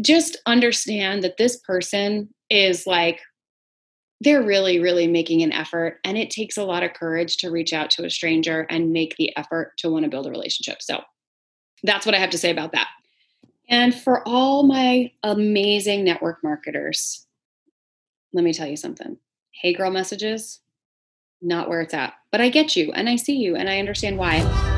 just understand that this person is like they're really, really making an effort. And it takes a lot of courage to reach out to a stranger and make the effort to want to build a relationship. So that's what I have to say about that. And for all my amazing network marketers, let me tell you something. Hey, girl messages, not where it's at. But I get you and I see you and I understand why.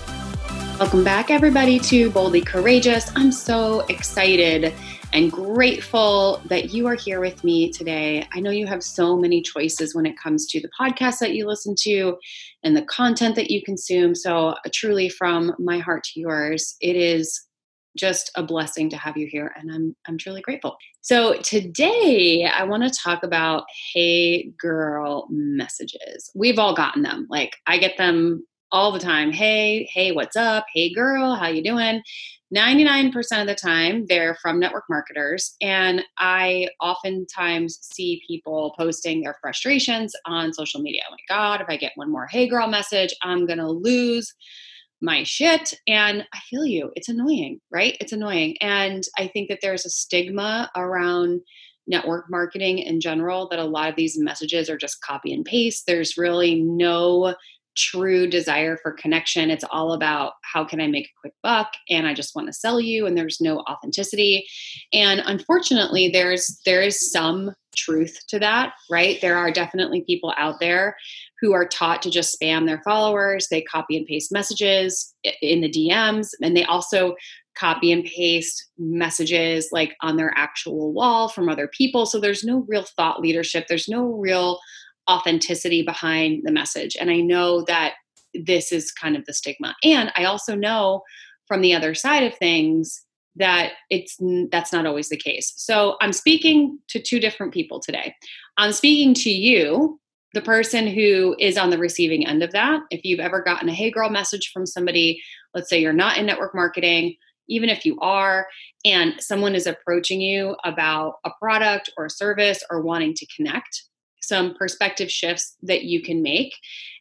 Welcome back, everybody, to Boldly Courageous. I'm so excited and grateful that you are here with me today. I know you have so many choices when it comes to the podcast that you listen to and the content that you consume. So, uh, truly, from my heart to yours, it is just a blessing to have you here and I'm I'm truly grateful. So today I want to talk about hey girl messages. We've all gotten them. Like I get them all the time hey hey what's up? Hey girl how you doing? 99% of the time they're from network marketers and i oftentimes see people posting their frustrations on social media. Oh my god if i get one more hey girl message i'm gonna lose my shit. And i feel you it's annoying right? It's annoying and i think that there's a stigma around network marketing in general that a lot of these messages are just copy and paste. There's really no true desire for connection. It's all about how can I make a quick buck and I just want to sell you and there's no authenticity. And unfortunately there's there is some truth to that, right? There are definitely people out there who are taught to just spam their followers. They copy and paste messages in the DMs and they also copy and paste messages like on their actual wall from other people. So there's no real thought leadership. There's no real authenticity behind the message. And I know that this is kind of the stigma. And I also know from the other side of things that it's that's not always the case. So I'm speaking to two different people today. I'm speaking to you, the person who is on the receiving end of that. If you've ever gotten a hey girl message from somebody, let's say you're not in network marketing, even if you are, and someone is approaching you about a product or a service or wanting to connect, some perspective shifts that you can make.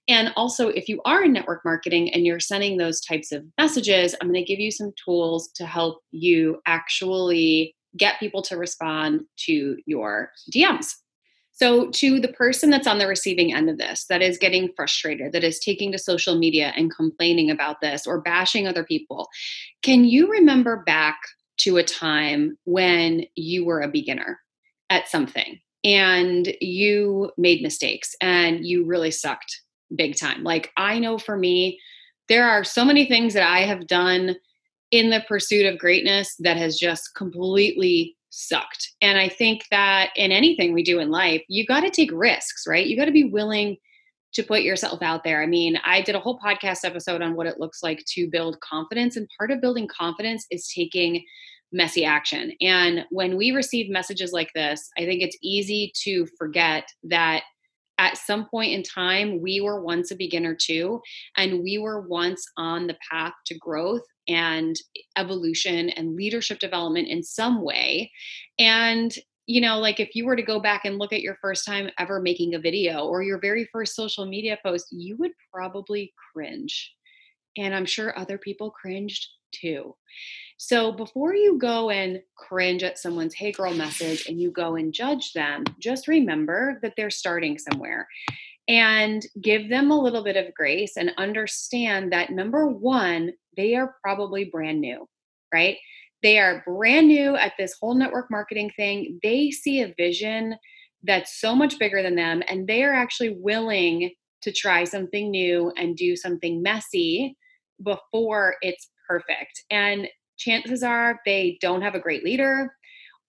And also, if you are in network marketing and you're sending those types of messages, I'm going to give you some tools to help you actually get people to respond to your DMs. So, to the person that's on the receiving end of this, that is getting frustrated, that is taking to social media and complaining about this or bashing other people, can you remember back to a time when you were a beginner at something? And you made mistakes and you really sucked big time. Like, I know for me, there are so many things that I have done in the pursuit of greatness that has just completely sucked. And I think that in anything we do in life, you got to take risks, right? You got to be willing to put yourself out there. I mean, I did a whole podcast episode on what it looks like to build confidence. And part of building confidence is taking messy action. And when we receive messages like this, I think it's easy to forget that at some point in time, we were once a beginner too, and we were once on the path to growth and evolution and leadership development in some way. And you know, like if you were to go back and look at your first time ever making a video or your very first social media post, you would probably cringe. And I'm sure other people cringed too. So before you go and cringe at someone's hey girl message and you go and judge them, just remember that they're starting somewhere and give them a little bit of grace and understand that number one, they are probably brand new, right? They are brand new at this whole network marketing thing. They see a vision that's so much bigger than them, and they are actually willing to try something new and do something messy before it's perfect. And chances are they don't have a great leader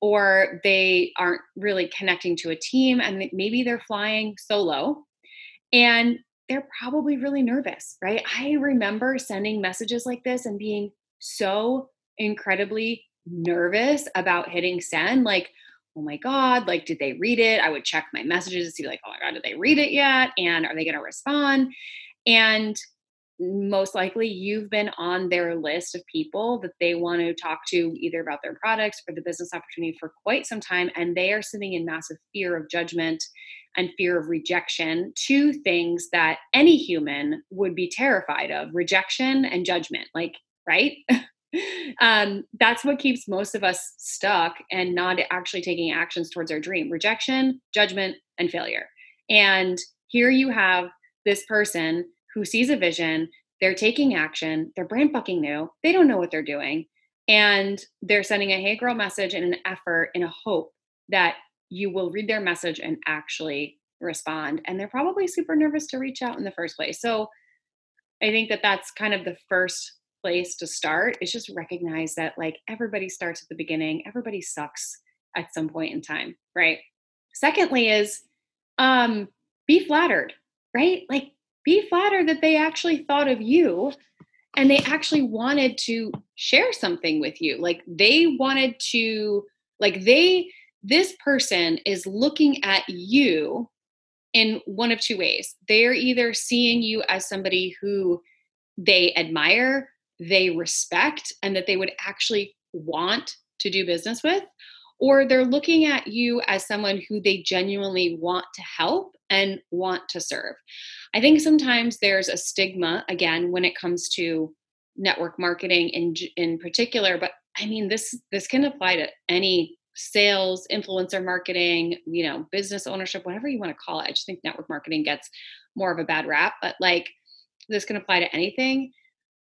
or they aren't really connecting to a team and maybe they're flying solo and they're probably really nervous, right? I remember sending messages like this and being so incredibly nervous about hitting send. Like, oh my God, like, did they read it? I would check my messages to see, like, oh my God, did they read it yet? And are they going to respond? And most likely you've been on their list of people that they want to talk to either about their products or the business opportunity for quite some time and they are sitting in massive fear of judgment and fear of rejection two things that any human would be terrified of rejection and judgment like right? Um, that's what keeps most of us stuck and not actually taking actions towards our dream rejection judgment and failure. And here you have this person who sees a vision, they're taking action, they're brand fucking new, they don't know what they're doing, and they're sending a hey girl message in an effort in a hope that you will read their message and actually respond. And they're probably super nervous to reach out in the first place. So I think that that's kind of the first place to start is just recognize that like everybody starts at the beginning, everybody sucks at some point in time, right? Secondly is um be flattered, right? Like be flattered that they actually thought of you and they actually wanted to share something with you. Like they wanted to, like they, this person is looking at you in one of two ways. They're either seeing you as somebody who they admire, they respect, and that they would actually want to do business with, or they're looking at you as someone who they genuinely want to help and want to serve. I think sometimes there's a stigma again when it comes to network marketing in in particular, but I mean this this can apply to any sales, influencer marketing, you know, business ownership, whatever you want to call it. I just think network marketing gets more of a bad rap, but like this can apply to anything.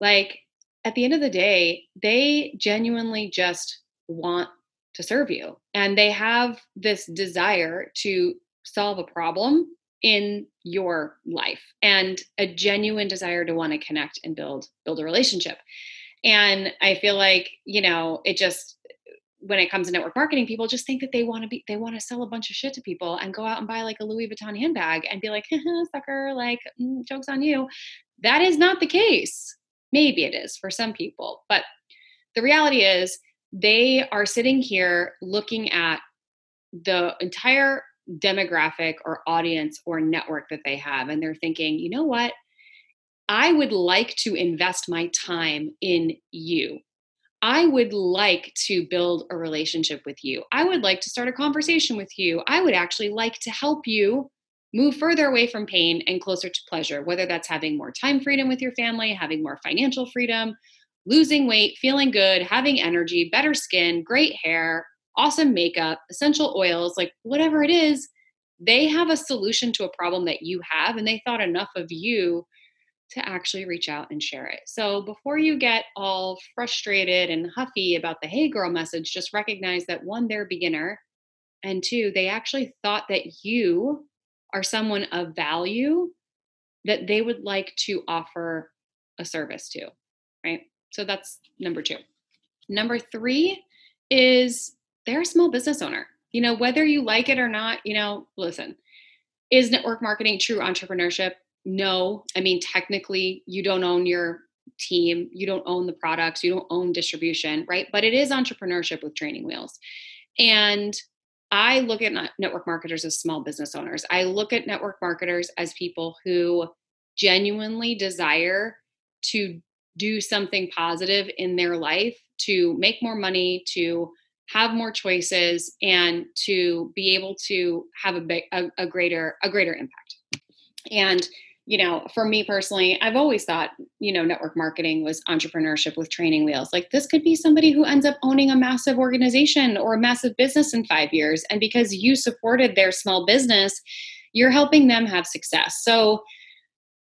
Like at the end of the day, they genuinely just want to serve you and they have this desire to solve a problem in your life and a genuine desire to want to connect and build build a relationship. And i feel like you know it just when it comes to network marketing people just think that they want to be they want to sell a bunch of shit to people and go out and buy like a louis vuitton handbag and be like sucker like mm, jokes on you. That is not the case. Maybe it is for some people but the reality is they are sitting here looking at the entire demographic or audience or network that they have and they're thinking you know what? I would like to invest my time in you. I would like to build a relationship with you. I would like to start a conversation with you. I would actually like to help you move further away from pain and closer to pleasure whether that's having more time freedom with your family having more financial freedom losing weight feeling good having energy better skin great hair awesome makeup, essential oils, like whatever it is, they have a solution to a problem that you have, and they thought enough of you to actually reach out and share it. So before you get all frustrated and huffy about the hey girl message, just recognize that one, they're a beginner, and two, they actually thought that you are someone of value that they would like to offer a service to, right? So that's number two. Number three is they're a small business owner. You know, whether you like it or not, you know, listen, is network marketing true entrepreneurship? No. I mean, technically, you don't own your team, you don't own the products, you don't own distribution, right? But it is entrepreneurship with training wheels. And I look at network marketers as small business owners. I look at network marketers as people who genuinely desire to do something positive in their life, to make more money, to have more choices and to be able to have a, big, a, a greater a greater impact. And you know for me personally i've always thought you know network marketing was entrepreneurship with training wheels. Like this could be somebody who ends up owning a massive organization or a massive business in 5 years. And because you supported their small business you're helping them have success. So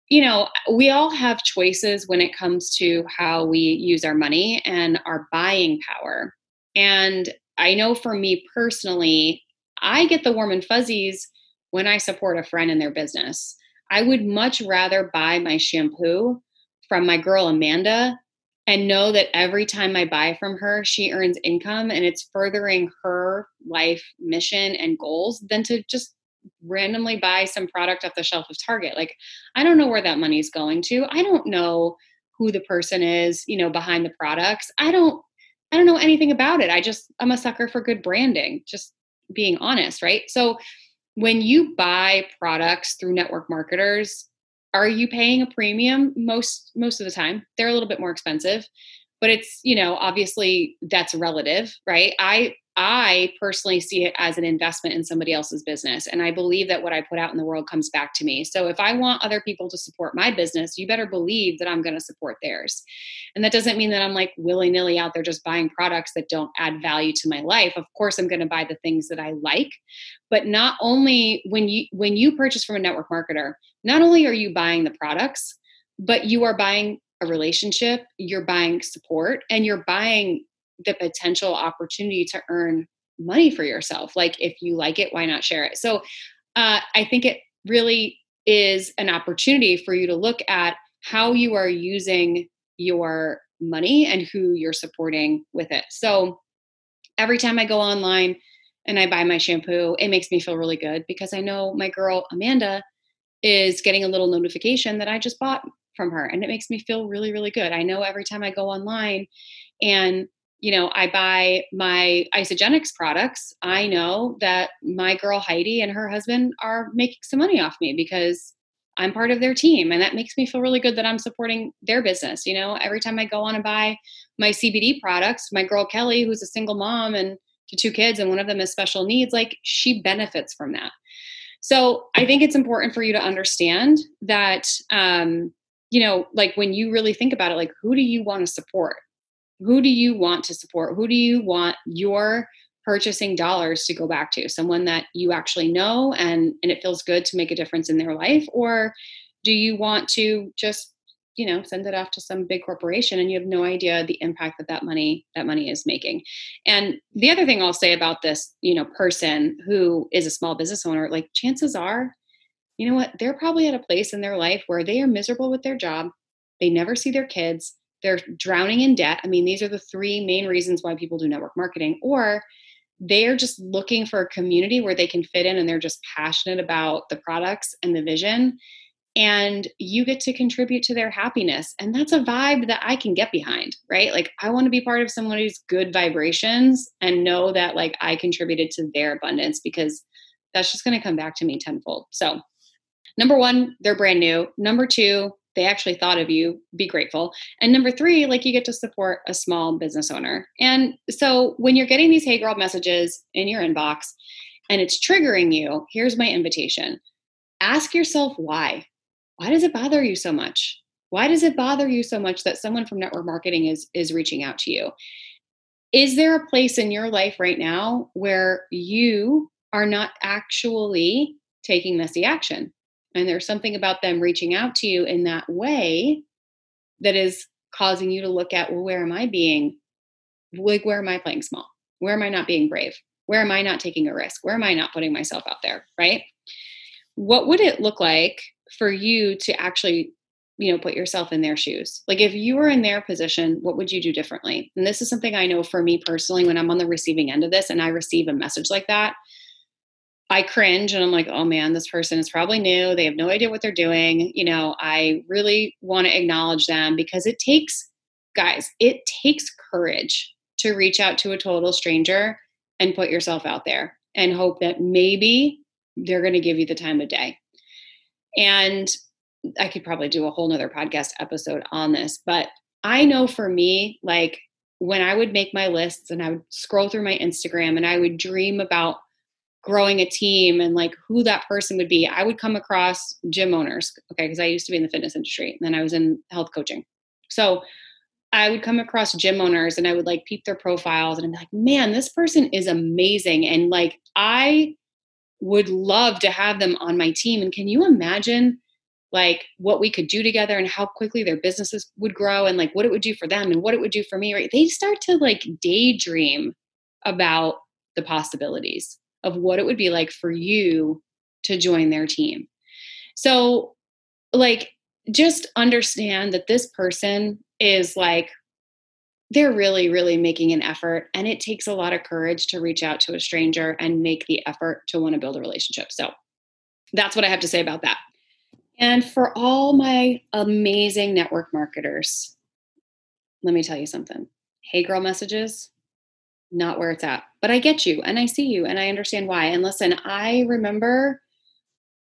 you know, we all have choices when it comes to how we use our money and our buying power. And I know for me personally, I get the warm and fuzzies when I support a friend in their business. I would much rather buy my shampoo from my girl Amanda and know that every time I buy from her, she earns income and it's furthering her life mission and goals than to just randomly buy some product off the shelf of Target. Like, I don't know where that money's going to. I don't know who the person is, you know, behind the products. I don't I don't know anything about it. I just I'm a sucker for good branding, just being honest, right? So when you buy products through network marketers, are you paying a premium most most of the time? They're a little bit more expensive, but it's, you know, obviously that's relative, right? I I personally see it as an investment in somebody else's business. And I believe that what I put out in the world comes back to me. So if I want other people to support my business, you better believe that I'm going to support theirs. And that doesn't mean that I'm like willy nilly out there just buying products that don't add value to my life. Of course, I'm going to buy the things that I like. But not only when you when you purchase from a network marketer, not only are you buying the products, but you are buying a relationship, you're buying support, and you're buying the potential opportunity to earn money for yourself. Like, if you like it, why not share it? So, uh, I think it really is an opportunity for you to look at how you are using your money and who you're supporting with it. So, every time I go online and I buy my shampoo, it makes me feel really good because I know my girl Amanda is getting a little notification that I just bought from her and it makes me feel really really good. I know every time I go online and you know, I buy my Isagenix products, I know that my girl Heidi and her husband are making some money off me because I'm part of their team. And that makes me feel really good that I'm supporting their business. You know, every time I go on and buy my CBD products, my girl Kelly, who's a single mom and to two kids, and one of them has special needs, like she benefits from that. So I think it's important for you to understand that, um, you know, like when you really think about it, like who do you want to support? Who do you want to support? Who do you want your purchasing dollars to go back to? Someone that you actually know and and it feels good to make a difference in their life? Or do you want to just you know send it off to some big corporation and you have no idea the impact that that money that money is making? And the other thing i'll say about this you know person who is a small business owner like chances are you know what? They're probably at a place in their life where they are miserable with their job. They never see their kids they're drowning in debt. I mean, these are the three main reasons why people do network marketing, or they're just looking for a community where they can fit in and they're just passionate about the products and the vision. And you get to contribute to their happiness. And that's a vibe that I can get behind, right? Like, I want to be part of somebody's good vibrations and know that, like, I contributed to their abundance because that's just going to come back to me tenfold. So, number one, they're brand new. Number two, they actually thought of you be grateful. And number three like you get to support a small business owner. And so when you're getting these hey girl messages in your inbox and it's triggering you here's my invitation. Ask yourself why. Why does it bother you so much? Why does it bother you so much that someone from network marketing is is reaching out to you? Is there a place in your life right now where you are not actually taking messy action and there's something about them reaching out to you in that way that is causing you to look at, well, where am I being, like, where am I playing small? Where am I not being brave? Where am I not taking a risk? Where am I not putting myself out there? Right? What would it look like for you to actually you know put yourself in their shoes like if you were in their position what would you do differently and this is something i know for me personally when i'm on the receiving end of this and i receive a message like that I cringe and I'm like, oh man, this person is probably new. They have no idea what they're doing. You know, I really want to acknowledge them because it takes, guys, it takes courage to reach out to a total stranger and put yourself out there and hope that maybe they're going to give you the time of day. And I could probably do a whole nother podcast episode on this, but I know for me, like when I would make my lists and I would scroll through my Instagram and I would dream about growing a team and like who that person would be, I would come across gym owners. Okay, because I used to be in the fitness industry and then I was in health coaching. So I would come across gym owners and I would like peep their profiles and I'm like, man, this person is amazing. And like, I would love to have them on my team. And can you imagine like what we could do together and how quickly their businesses would grow and like what it would do for them and what it would do for me, right? They start to like daydream about the possibilities of what it would be like for you to join their team. So, like, just understand that this person is like, they're really, really making an effort. And it takes a lot of courage to reach out to a stranger and make the effort to want to build a relationship. So, that's what I have to say about that. And for all my amazing network marketers, let me tell you something. Hey girl messages, not where it's at. But I get you and I see you and I understand why. And listen, I remember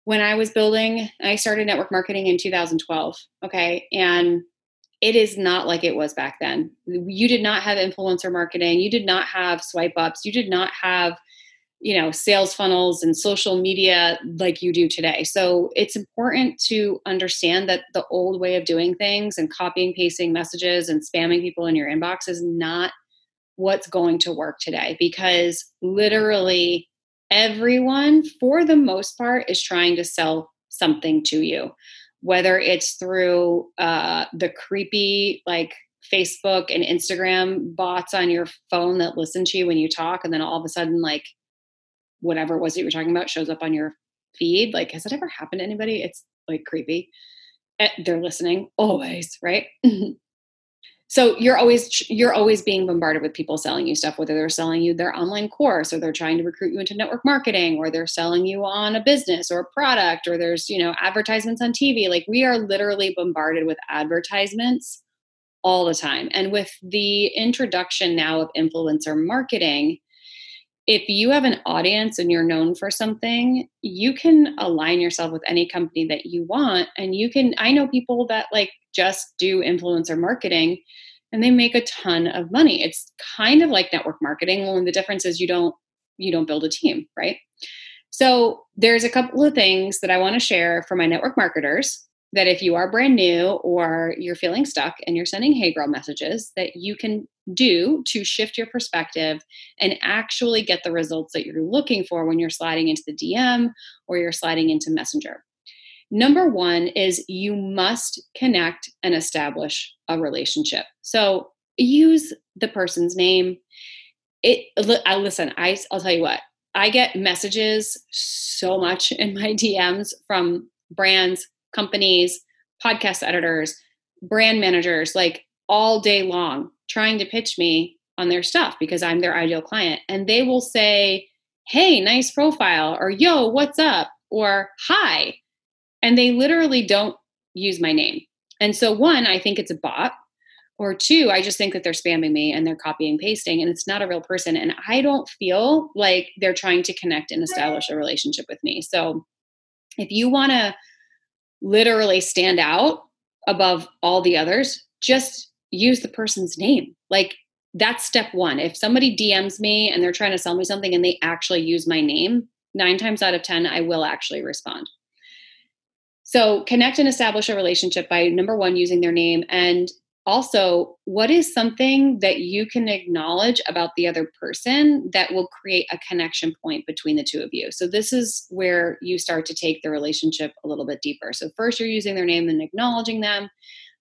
when I was building, I started network marketing in 2012. Okay. And it is not like it was back then. You did not have influencer marketing. You did not have swipe ups. You did not have, you know, sales funnels and social media like you do today. So it's important to understand that the old way of doing things and copying, pasting messages and spamming people in your inbox is not what's going to work today because literally everyone, for the most part, is trying to sell something to you whether it's through uh, the creepy like Facebook and Instagram bots on your phone that listen to you when you talk, and then all of a sudden, like whatever it was that you were talking about shows up on your feed. Like, has it ever happened to anybody? It's like creepy. Eh, they're listening always, right? so you're always you're always being bombarded with people selling you stuff whether they're selling you their online course or they're trying to recruit you into network marketing or they're selling you on a business or a product or there's you know advertisements on tv like we are literally bombarded with advertisements all the time. And with the introduction now of influencer marketing if you have an audience and you're known for something you can align yourself with any company that you want and you can i know people that like just do influencer marketing and they make a ton of money. It's kind of like network marketing. Well, the difference is you don't you don't build a team, right? So there's a couple of things that I want to share for my network marketers that if you are brand new or you're feeling stuck and you're sending hey girl messages that you can do to shift your perspective and actually get the results that you're looking for when you're sliding into the DM or you're sliding into Messenger. Number one is you must connect and establish a relationship. So use the person's name. It I listen, I I'll tell you what. I get messages so much in my DMs from brands, companies, podcast editors, brand managers like all day long trying to pitch me on their stuff because I'm their ideal client and they will say, "Hey, nice profile," or "Yo, what's up?" or "Hi." and they literally don't use my name. And so, one, I think it's a bot, or two, I just think that they're spamming me and they're copying pasting and it's not a real person. And I don't feel like they're trying to connect and establish a relationship with me. So, if you want to literally stand out above all the others, just use the person's name. Like, that's step one. If somebody DMs me and they're trying to sell me something and they actually use my name, nine times out of 10, I will actually respond. So connect and establish a relationship by number one, using their name. And also, what is something that you can acknowledge about the other person that will create a connection point between the two of you? So, this is where you start to take the relationship a little bit deeper. So, first, you're using their name and acknowledging them.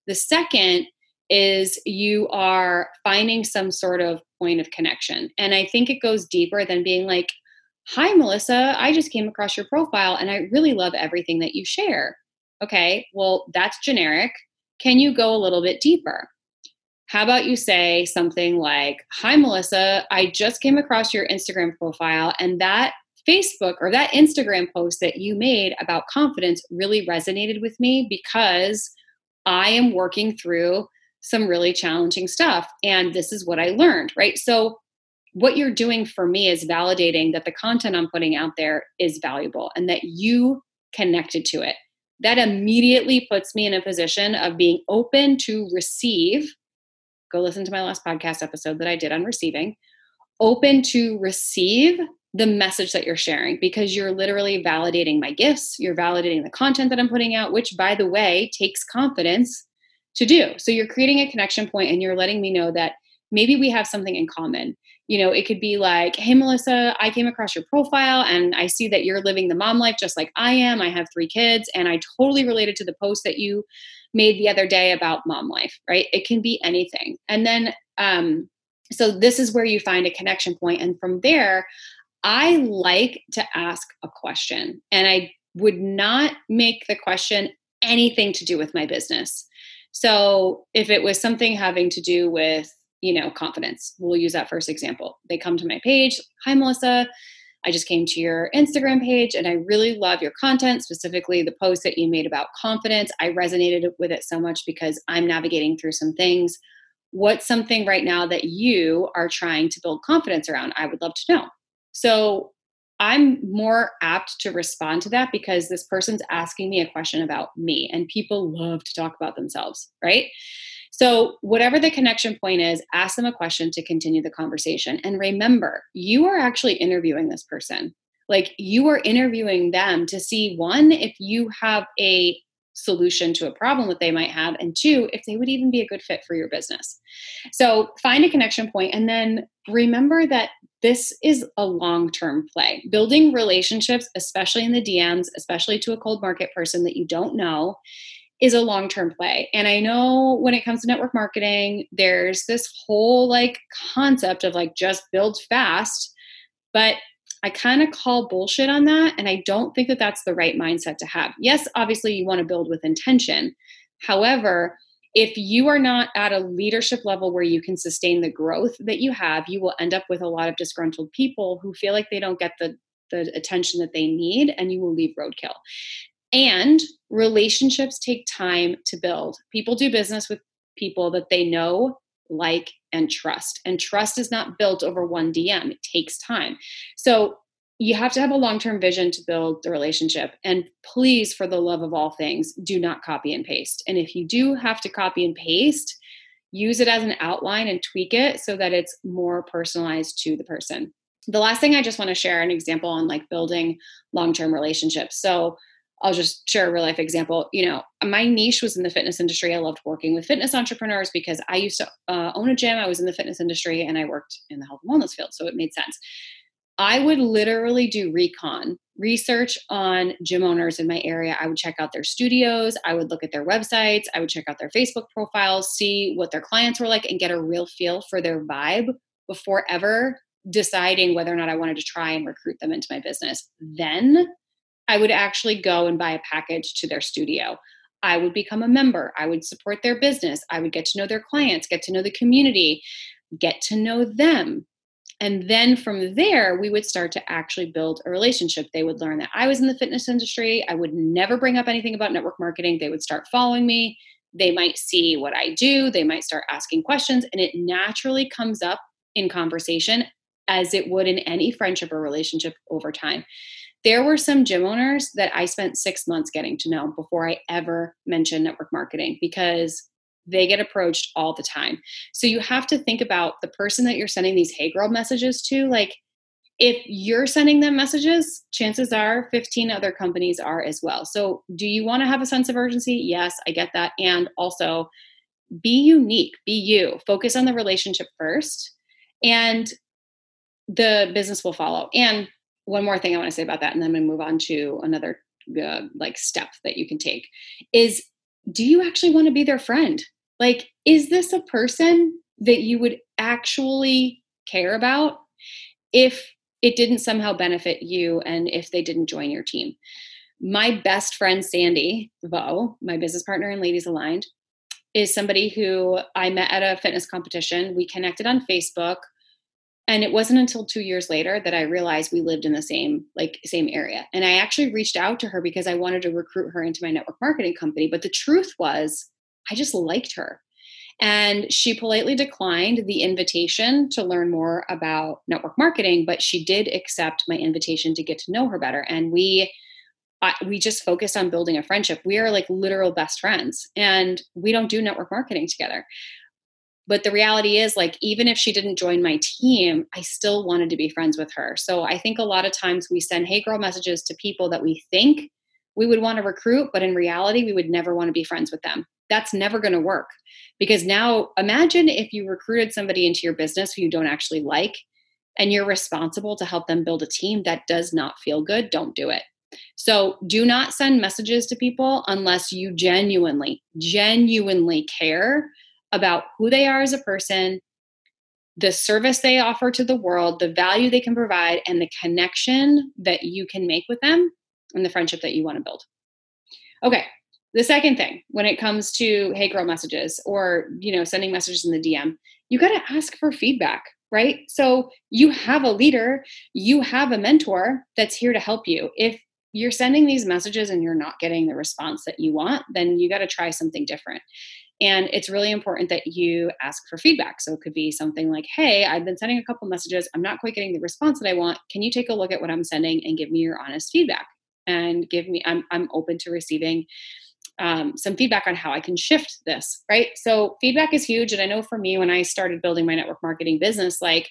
The second is you are finding some sort of point of connection. And I think it goes deeper than being like, Hi, Melissa, I just came across your profile and I really love everything that you share. Okay, well, that's generic. Can you go a little bit deeper? How about you say something like, Hi, Melissa, I just came across your Instagram profile and that Facebook or that Instagram post that you made about confidence really resonated with me because I am working through some really challenging stuff. And this is what I learned, right? So what you're doing for me is validating that the content I'm putting out there is valuable and that you connected to it. That immediately puts me in a position of being open to receive. Go listen to my last podcast episode that I did on receiving. Open to receive the message that you're sharing because you're literally validating my gifts. You're validating the content that I'm putting out, which, by the way, takes confidence to do. So you're creating a connection point and you're letting me know that maybe we have something in common you know, it could be like, hey, Melissa, I came across your profile and I see that you're living the mom life just like I am. I have three kids and I totally related to the post that you made the other day about mom life, right? It can be anything. And then, um, so this is where you find a connection point. And from there, I like to ask a question and I would not make the question anything to do with my business. So if it was something having to do with you know, confidence. We'll use that first example. They come to my page. Hi, Melissa. I just came to your Instagram page and I really love your content, specifically the post that you made about confidence. I resonated with it so much because I'm navigating through some things. What's something right now that you are trying to build confidence around? I would love to know. So I'm more apt to respond to that because this person's asking me a question about me, and people love to talk about themselves, right? So, whatever the connection point is, ask them a question to continue the conversation. And remember, you are actually interviewing this person. Like, you are interviewing them to see one, if you have a solution to a problem that they might have, and two, if they would even be a good fit for your business. So, find a connection point and then remember that this is a long term play. Building relationships, especially in the DMs, especially to a cold market person that you don't know, is a long term play. And I know when it comes to network marketing, there's this whole like concept of like just build fast. But I kind of call bullshit on that. And I don't think that that's the right mindset to have. Yes, obviously, you want to build with intention. However, if you are not at a leadership level where you can sustain the growth that you have, you will end up with a lot of disgruntled people who feel like they don't get the the attention that they need and you will leave roadkill. And relationships take time to build. People do business with people that they know, like, and trust. And trust is not built over one DM, it takes time. So you have to have a long term vision to build the relationship. And please, for the love of all things, do not copy and paste. And if you do have to copy and paste, use it as an outline and tweak it so that it's more personalized to the person. The last thing I just want to share an example on like building long term relationships. So I'll just share a real life example. You know, my niche was in the fitness industry. I loved working with fitness entrepreneurs because I used to uh, own a gym. I was in the fitness industry and I worked in the health and wellness field. So it made sense. I would literally do recon, research on gym owners in my area. I would check out their studios. I would look at their websites. I would check out their Facebook profiles, see what their clients were like, and get a real feel for their vibe before ever deciding whether or not I wanted to try and recruit them into my business. Then I would actually go and buy a package to their studio. I would become a member. I would support their business. I would get to know their clients, get to know the community, get to know them. And then from there, we would start to actually build a relationship. They would learn that I was in the fitness industry. I would never bring up anything about network marketing. They would start following me. They might see what I do. They might start asking questions. And it naturally comes up in conversation as it would in any friendship or relationship over time. There were some gym owners that I spent six months getting to know before I ever mentioned network marketing because they get approached all the time. So you have to think about the person that you're sending these hey girl messages to. Like, if you're sending them messages, chances are 15 other companies are as well. So, do you want to have a sense of urgency? Yes, I get that. And also, be unique, be you, focus on the relationship first, and the business will follow. And one more thing I want to say about that, and then to move on to another uh, like step that you can take is do you actually want to be their friend? Like, is this a person that you would actually care about if it didn't somehow benefit you and if they didn't join your team? My best friend, Sandy Vo, my business partner in Ladies Aligned, is somebody who I met at a fitness competition. We connected on Facebook and it wasn't until two years later that i realized we lived in the same like same area. And i actually reached out to her because i wanted to recruit her into my network marketing company. But the truth was i just liked her. And she politely declined the invitation to learn more about network marketing but she did accept my invitation to get to know her better. And we I, we just focused on building a friendship. We are like literal best friends, and we don't do network marketing together. But the reality is, like, even if she didn't join my team, I still wanted to be friends with her. So I think a lot of times we send hey girl messages to people that we think we would want to recruit, but in reality, we would never want to be friends with them. That's never going to work. Because now imagine if you recruited somebody into your business who you don't actually like and you're responsible to help them build a team that does not feel good, don't do it. So do not send messages to people unless you genuinely, genuinely care about who they are as a person, the service they offer to the world, the value they can provide, and the connection that you can make with them and the friendship that you want to build. Okay, the second thing when it comes to hey girl messages or you know sending messages in the dm you got to ask for feedback right? So you have a leader, you have a mentor that's here to help you. If you're sending these messages and you're not getting the response that you want, then you got to try something different. And it's really important that you ask for feedback. So it could be something like, hey, I've been sending a couple messages. I'm not quite getting the response that I want. Can you take a look at what I'm sending and give me your honest feedback? And give me, I'm, I'm open to receiving um, some feedback on how I can shift this, right? So feedback is huge. And I know for me, when I started building my network marketing business, like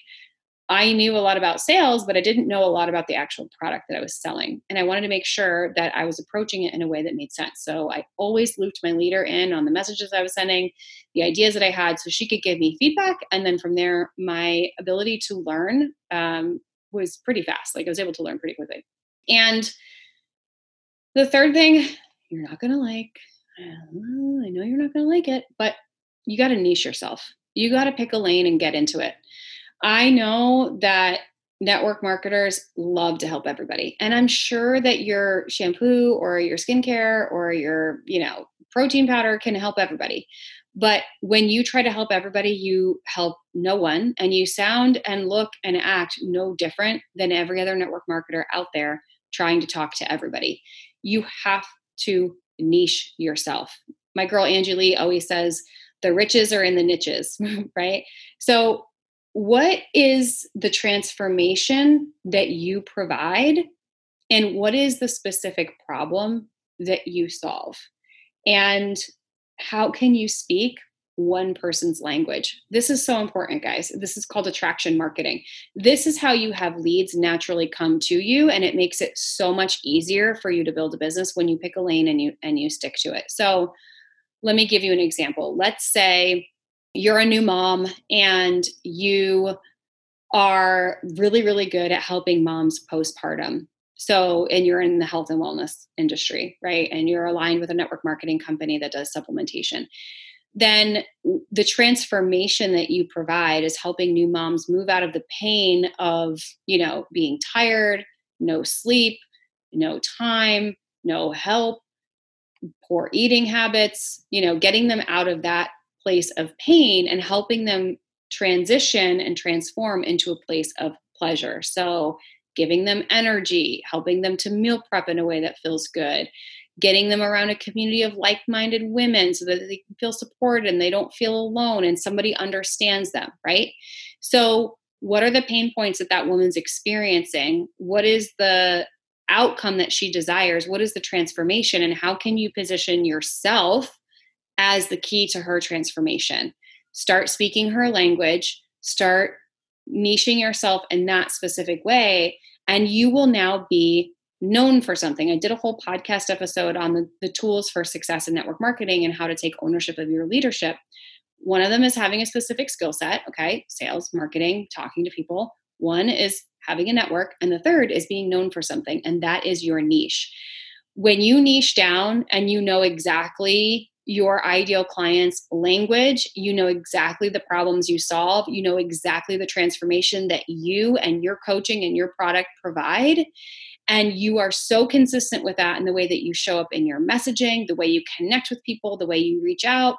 I knew a lot about sales, but I didn't know a lot about the actual product that I was selling. And I wanted to make sure that I was approaching it in a way that made sense. So I always looped my leader in on the messages I was sending, the ideas that I had, so she could give me feedback. And then from there, my ability to learn um, was pretty fast. Like I was able to learn pretty quickly. And the third thing you're not going to like, I know you're not going to like it, but you got to niche yourself. You got to pick a lane and get into it. I know that network marketers love to help everybody. And I'm sure that your shampoo or your skincare or your, you know, protein powder can help everybody. But when you try to help everybody, you help no one and you sound and look and act no different than every other network marketer out there trying to talk to everybody. You have to niche yourself. My girl Angie Lee always says, the riches are in the niches, right? So what is the transformation that you provide and what is the specific problem that you solve? And how can you speak one person's language? This is so important guys. This is called attraction marketing. This is how you have leads naturally come to you and it makes it so much easier for you to build a business when you pick a lane and you and you stick to it. So let me give you an example. Let's say you're a new mom and you are really, really good at helping moms postpartum. So, and you're in the health and wellness industry, right? And you're aligned with a network marketing company that does supplementation. Then the transformation that you provide is helping new moms move out of the pain of, you know, being tired, no sleep, no time, no help, poor eating habits, you know, getting them out of that place of pain and helping them transition and transform into a place of pleasure. So, giving them energy, helping them to meal prep in a way that feels good, getting them around a community of like minded women so that they can feel supported and they don't feel alone and somebody understands them, right? So, what are the pain points that that woman's experiencing? What is the outcome that she desires? What is the transformation? And how can you position yourself as the key to her transformation. Start speaking her language, start niching yourself in that specific way, and you will now be known for something. I did a whole podcast episode on the, the tools for success in network marketing and how to take ownership of your leadership. One of them is having a specific skill set, okay, sales, marketing, talking to people. One is having a network, and the third is being known for something, and that is your niche. When you niche down and you know exactly your ideal client's language. You know exactly the problems you solve. You know exactly the transformation that you and your coaching and your product provide. And you are so consistent with that in the way that you show up in your messaging, the way you connect with people, the way you reach out.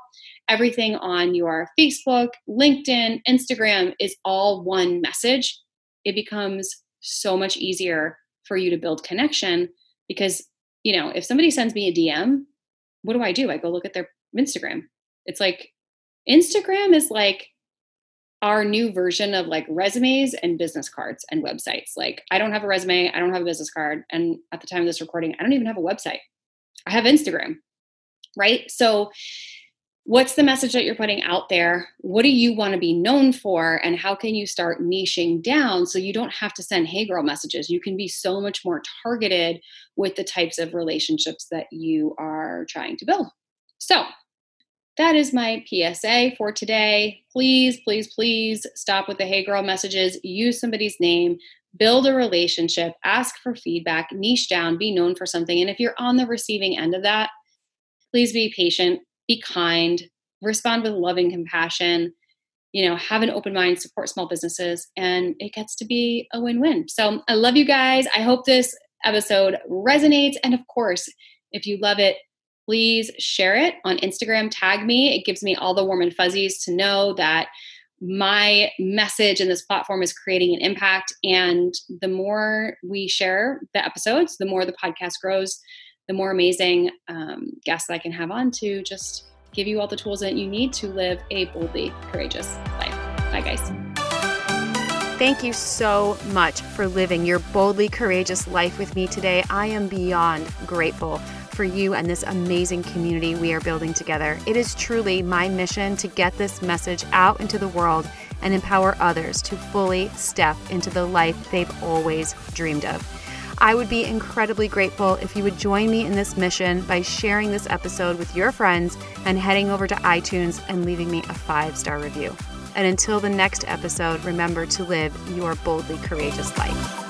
Everything on your Facebook, LinkedIn, Instagram is all one message. It becomes so much easier for you to build connection because, you know, if somebody sends me a DM what do I do? I go look at their Instagram. It's like Instagram is like our new version of like resumes and business cards and websites. Like I don't have a resume, I don't have a business card, and at the time of this recording, I don't even have a website. I have Instagram. Right? So what's the message that you're putting out there? What do you want to be known for? And how can you start niching down so you don't have to send hey girl messages? You can be so much more targeted with the types of relationships that you are trying to build. So, that is my PSA for today. Please, please, please stop with the hey girl messages. Use somebody's name, build a relationship, ask for feedback, niche down, be known for something. And if you're on the receiving end of that, please be patient be kind, respond with loving compassion, you know, have an open mind, support small businesses, and it gets to be a win win. So I love you guys. I hope this episode resonates. And of course, if you love it, please share it on Instagram, tag me. It gives me all the warm and fuzzies to know that my message in this platform is creating an impact. And the more we share the episodes, the more the podcast grows, the more amazing um, guests I can have on to just give you all the tools that you need to live a boldly courageous life. Bye, guys. Thank you so much for living your boldly courageous life with me today. I am beyond grateful for you and this amazing community we are building together. It is truly my mission to get this message out into the world and empower others to fully step into the life they've always dreamed of. I would be incredibly grateful if you would join me in this mission by sharing this episode with your friends and heading over to iTunes and leaving me a five star review. And until the next episode, remember to live your boldly courageous life.